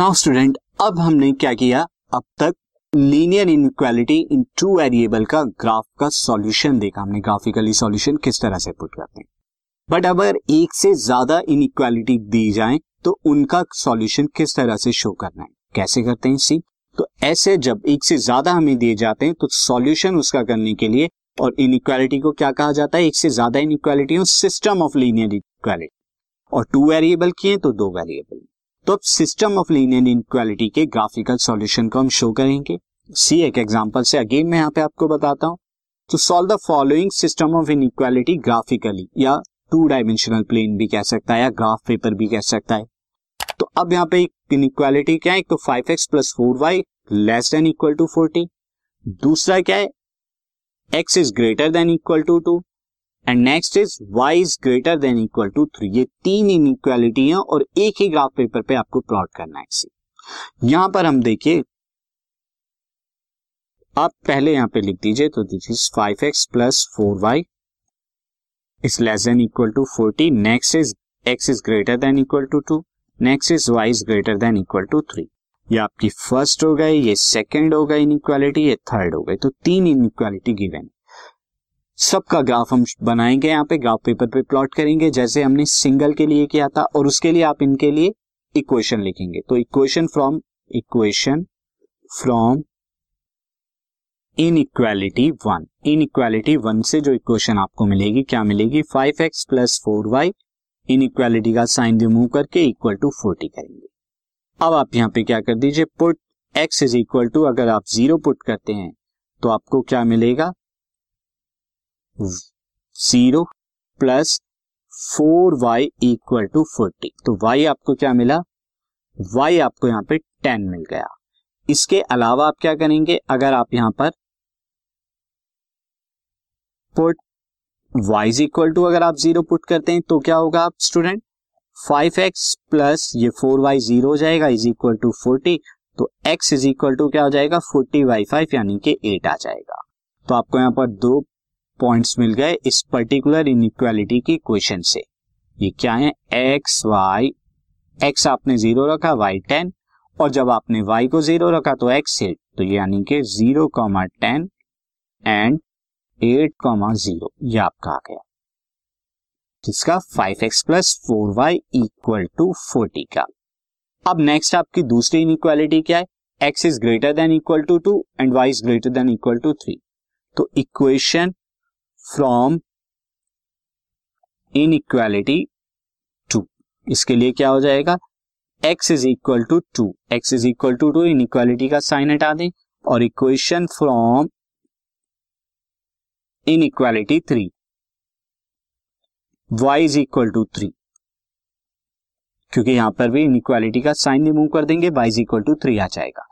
Now student अब हमने क्या किया? अब तक linear inequality in two variable का ग्राफ का सॉल्यूशन देखा। हमने ग्राफिकली सॉल्यूशन किस तरह से पुट करते हैं। बट अगर एक से ज़्यादा इनक्वालिटी दी जाए तो उनका सॉल्यूशन किस तरह से शो करना है? कैसे करते हैं सी तो ऐसे जब एक से ज़्यादा हमें दिए जाते हैं तो सॉल्यूशन उसका करने के लिए और इनक्वालिटी को क्या कहा जाता है? एक से ज़्यादा inequality system of linear equality और टू वेरिएबल किए तो दो वेरिएबल तो अब सिस्टम ऑफ़ लीनियर इनक्वालिटी के ग्राफिकल सॉल्यूशन को हम शो करेंगे। सी एक एग्जांपल से अगेन मैं यहाँ पे आपको बताता हूँ। तो solve the following system of inequality graphically या टू डायमेंशनल प्लेन भी कह सकता है, या ग्राफ पेपर भी कह सकता है। तो अब यहाँ पे इनक्वालिटी क्या है? तो five x plus four y less than equal to forty दूसरा क्या है? X is greater than equal to two and next is y is greater than equal to three ये तीन इनइक्वालिटी है और एक ही ग्राफ पेपर पे आपको प्लॉट करना है यहाँ पर हम देखिए, आप पहले यहाँ पे लिख दीजिए तो this is five x plus four y is less than equal to forty next is x is greater than equal to two next is y is greater than equal to three ये आपकी first हो गई, ये second हो गई inequality ये third हो गई। तो तीन इनइक्वालिटी गिवन सबका ग्राफ हम बनाएँगे, यहाँ पे ग्राफ पेपर पे प्लॉट करेंगे, जैसे हमने सिंगल के लिए किया था और उसके लिए आप इनके लिए इक्वेशन लिखेंगे। तो equation from equation from inequality one inequality one से जो इक्वेशन आपको मिलेगी, क्या मिलेगी? Five x plus four y inequality का साइन रिमूव करके इक्वल टू फोर्टी करेंगे। अब आप यहाँ पे क्या कर दीजिए? Put x is equal to अगर आप ज़ीरो पुट करते हैं तो आपको क्या मिलेगा? Zero plus four y equal to forty. तो वाई आपको क्या मिला? वाई आपको यहाँ पे टेन मिल गया। इसके अलावा आप क्या करेंगे? अगर आप यहाँ पर पुट वाइज इक्वल टू अगर आप ज़ीरो पुट करते हैं तो क्या होगा आप स्टूडेंट फाइव एक्स प्लस ये फोर वाई ज़ीरो हो जाएगा इज़ इक्वल टू फोर्टी तो एक्स इज़ इक्वल टू क्या हो जाएगा? फोर्टी वाई फाइव यानी कि एट आ जाएगा। तो आपको यहाँ पर दो पॉइंट्स मिल गए इस पर्टिकुलर इनइक्वालिटी की क्वेश्चन से। ये क्या है? एक्स वाई एक्स आपने ज़ीरो रखा वाई टेन और जब आपने वाई को ज़ीरो रखा तो एक्स एट तो यानी कि zero comma ten and eight comma zero आपका आ गया। जिसका five x plus four y equal to forty का। अब नेक्स्ट आपकी दूसरी इनइक्वालिटी क्या है? X is greater than equal to two and y is greater than equal to three तो equation from inequality to इसके लिए क्या हो जाएगा? X is equal to two x is equal to two inequality का sign हटा दें और equation from inequality three y is equal to three क्योंकि यहाँ पर भी इनइक्वालिटी का साइन रिमूव कर देंगे y is equal to three आ जाएगा।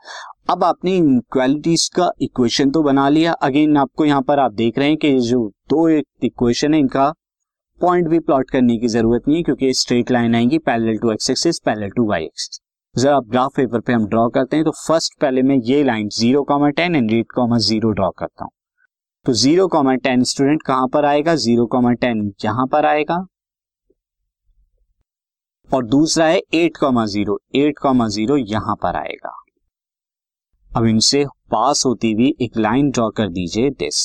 अब आपने इनक्वालिटीज का इक्वेशन तो बना लिया। अगेन आपको यहाँ पर आप देख रहे हैं कि जो दो इक्वेशन है, इनका पॉइंट भी प्लॉट करने की ज़रूरत नहीं है, क्योंकि स्ट्रेट लाइन आएँगी parallel to x axis parallel to y axis जब आप ग्राफ पेपर पे हम ड्रॉ करते हैं तो फ़र्स्ट पहले मैं ये line zero comma ten and eight comma zero draw करता हूँ। तो ज़ीरो कॉमा टेन स्टूडेंट कहाँ पर आएगा? ज़ीरो कॉमा टेन यहाँ पर आएगा। और दूसरा है eight comma zero eight comma zero यहाँ पर आएगा। अब इनसे पास होती हुई एक लाइन ड्रॉ कर दीजिए दिस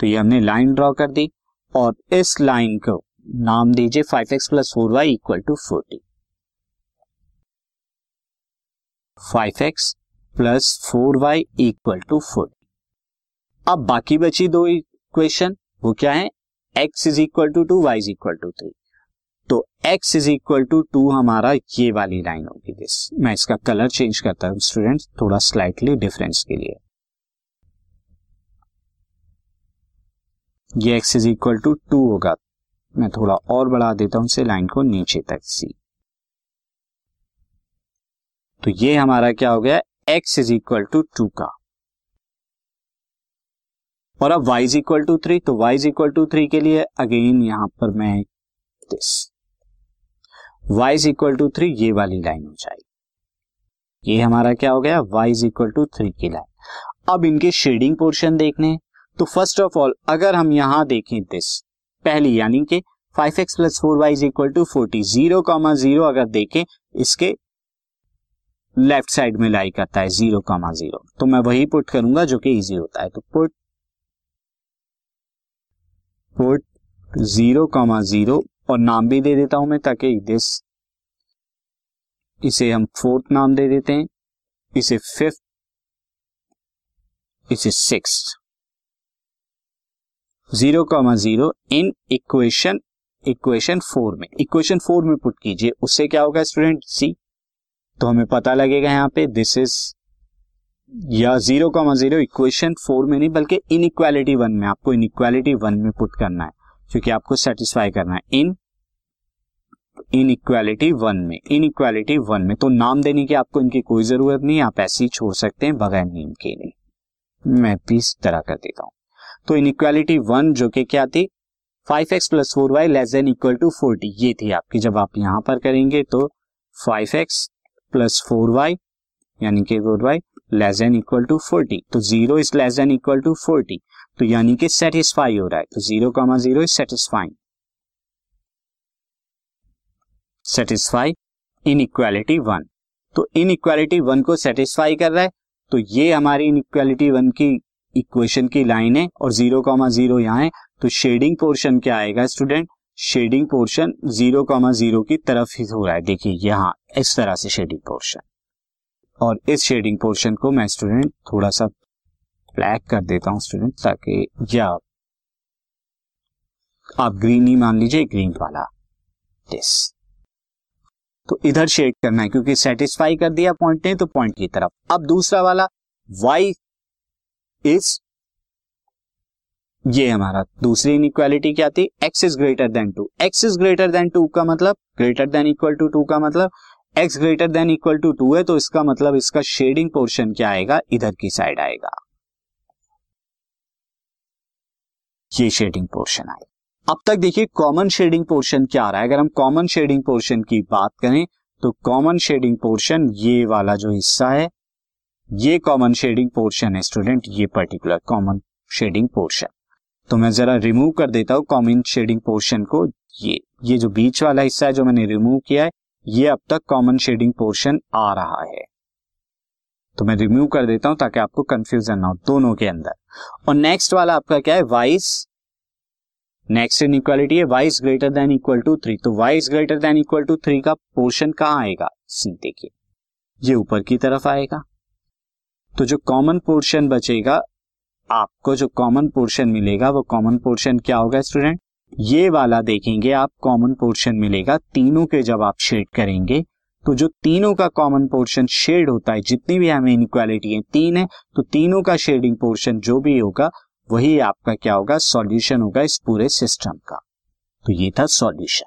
तो ये हमने लाइन ड्रॉ कर दी और इस लाइन को नाम दीजिए five x plus four y equal to forty five x plus four y equal to forty अब बाकी बची दो इक्वेशन वो क्या है? X is equal to two y is equal to three तो x is equal to two हमारा ये वाली लाइन होगी दिस मैं इसका कलर चेंज करता हूँ स्टूडेंट थोड़ा स्लाइटली डिफरेंस के लिए. ये x is equal to two होगा. मैं थोड़ा और बढ़ा देता हूँ लाइन को नीचे तक सी तो ये हमारा क्या हो गया? x is equal to two का. और अब y is equal to three तो y is equal to three के लिए अगेन यहाँ पर मैं this y is equal to three ये वाली लाइन हो जाएगी। ये हमारा क्या हो गया? y is equal to three की लाइन अब इनके शेडिंग पोर्शन देखने तो फ़र्स्ट ऑफ़ ऑल अगर हम यहाँ देखें दिस पहली यानी कि five x plus four y is equal to forty zero comma zero अगर देखें, इसके लेफ़्ट साइड में लाई करता है ज़ीरो कॉमा ज़ीरो तो मैं वही पुट करूँगा जो कि इजी होता है। तो put put zero comma zero और नाम भी दे देता हूँ मैं ताकि दिस इसे हम फोर्थ नाम दे देते हैं, इसे फिफ्थ इसे six zero comma zero in equation equation four में। इक्वेशन फोर में पुट कीजिए, उससे क्या होगा स्टूडेंट सी तो हमें पता लगेगा यहाँ पे दिस इज़ या zero comma zero equation four में नहीं, बल्कि इन इक्वालिटी वन में। आपको इन इक्वालिटी वन में पुट करना है। क्योंकि आपको सेटिस्फाई करना है। इन इन इक्वालिटी वन में। इन इक्वालिटी वन में। तो नाम देने की आपको इनकी कोई ज़रूरत नहीं, आप ऐसे ही छोड़ सकते हैं बगैर नेम के लिए। मैं भी इस तरह कर देता हूँ। तो इन इक्वालिटी वन जो कि क्या थी? Five x plus four y less than equal to forty ये थी आपकी। जब आप यहाँ पर करेंगे तो five x plus four y यानी कि four y less than equal to forty तो zero is less than equal to forty तो यानी कि सेटिस्फाई हो रहा है। तो zero comma zero is satisfying satisfy inequality one तो इन इक्वालिटी वन को सेटिस्फाई कर रहा है। तो ये हमारी इन इक्वालिटी वन की इक्वेशन की लाइन है और ज़ीरो कॉमा ज़ीरो यहाँ है। तो शेडिंग पोर्शन क्या आएगा student shading portion zero comma zero की तरफ़ ही हो रहा है। देखिए यहाँ, इस तरह से शेडिंग पोर्शन और इस शेडिंग पोर्शन को मैं स्टूडेंट थोड़ा सा ब्लैक कर देता हूँ स्टूडेंट ताकि या आप ग्रीन ही मान लीजिए ग्रीन वाला दिस तो इधर शेड करना है, क्योंकि सेटिस्फाई कर दिया पॉइंट ने तो पॉइंट की तरफ़। अब दूसरा वाला वाई इज़ ये हमारा दूसरी इनइक्वालिटी क्या थी? X is greater than two x is greater than two का मतलब greater than equal to two का मतलब x greater than equal to two है तो इसका मतलब इसका शेडिंग पोर्शन क्या आएगा? इधर की साइड आएगा। ये शेडिंग पोर्शन आएगा। अब तक देखिए कॉमन शेडिंग पोर्शन क्या आ रहा है। अगर हम कॉमन शेडिंग पोर्शन की बात करें तो कॉमन शेडिंग पोर्शन ये वाला जो हिस्सा है, ये कॉमन शेडिंग पोर्शन है स्टूडेंट ये पर्टिकुलर कॉमन शेडिंग पोर्शन तो मैं जरा रिमूव कर देता हूँ कॉमन शेडिंग पोर्शन को। ये ये जो बीच वाला हिस्सा है जो मैंने रिमूव किया है ये अब तक कॉमन शेडिंग पोर्शन आ रहा है। तो मैं रिमूव कर देता हूँ ताकि आपको कंफ्यूजन ना हो दोनों के अंदर। और नेक्स्ट वाला आपका क्या है? वाइस नेक्स्ट इनइक्वालिटी है y is greater than equal to three तो y is greater than equal to three का पोर्शन कहाँ आएगा? सी देखिए। ये ऊपर की तरफ़ आएगा। तो जो कॉमन पोर्शन बचेगा, आपको जो कॉमन पोर्शन मिलेगा, वो कॉमन पोर्शन क्या होगा स्टूडेंट ये वाला देखेंगे, आप कॉमन पोर्शन मिलेगा, तीनों के जब आप शेड करेंगे तो जो तीनों का कॉमन पोर्शन शेड होता है, जितनी भी हमें इनक्वालिटी है, तीन है तो तीनों का शेडिंग पोर्शन जो भी होगा, वही आपका क्या होगा सॉल्यूशन होगा इस पूरे सिस्टम का। तो ये था solution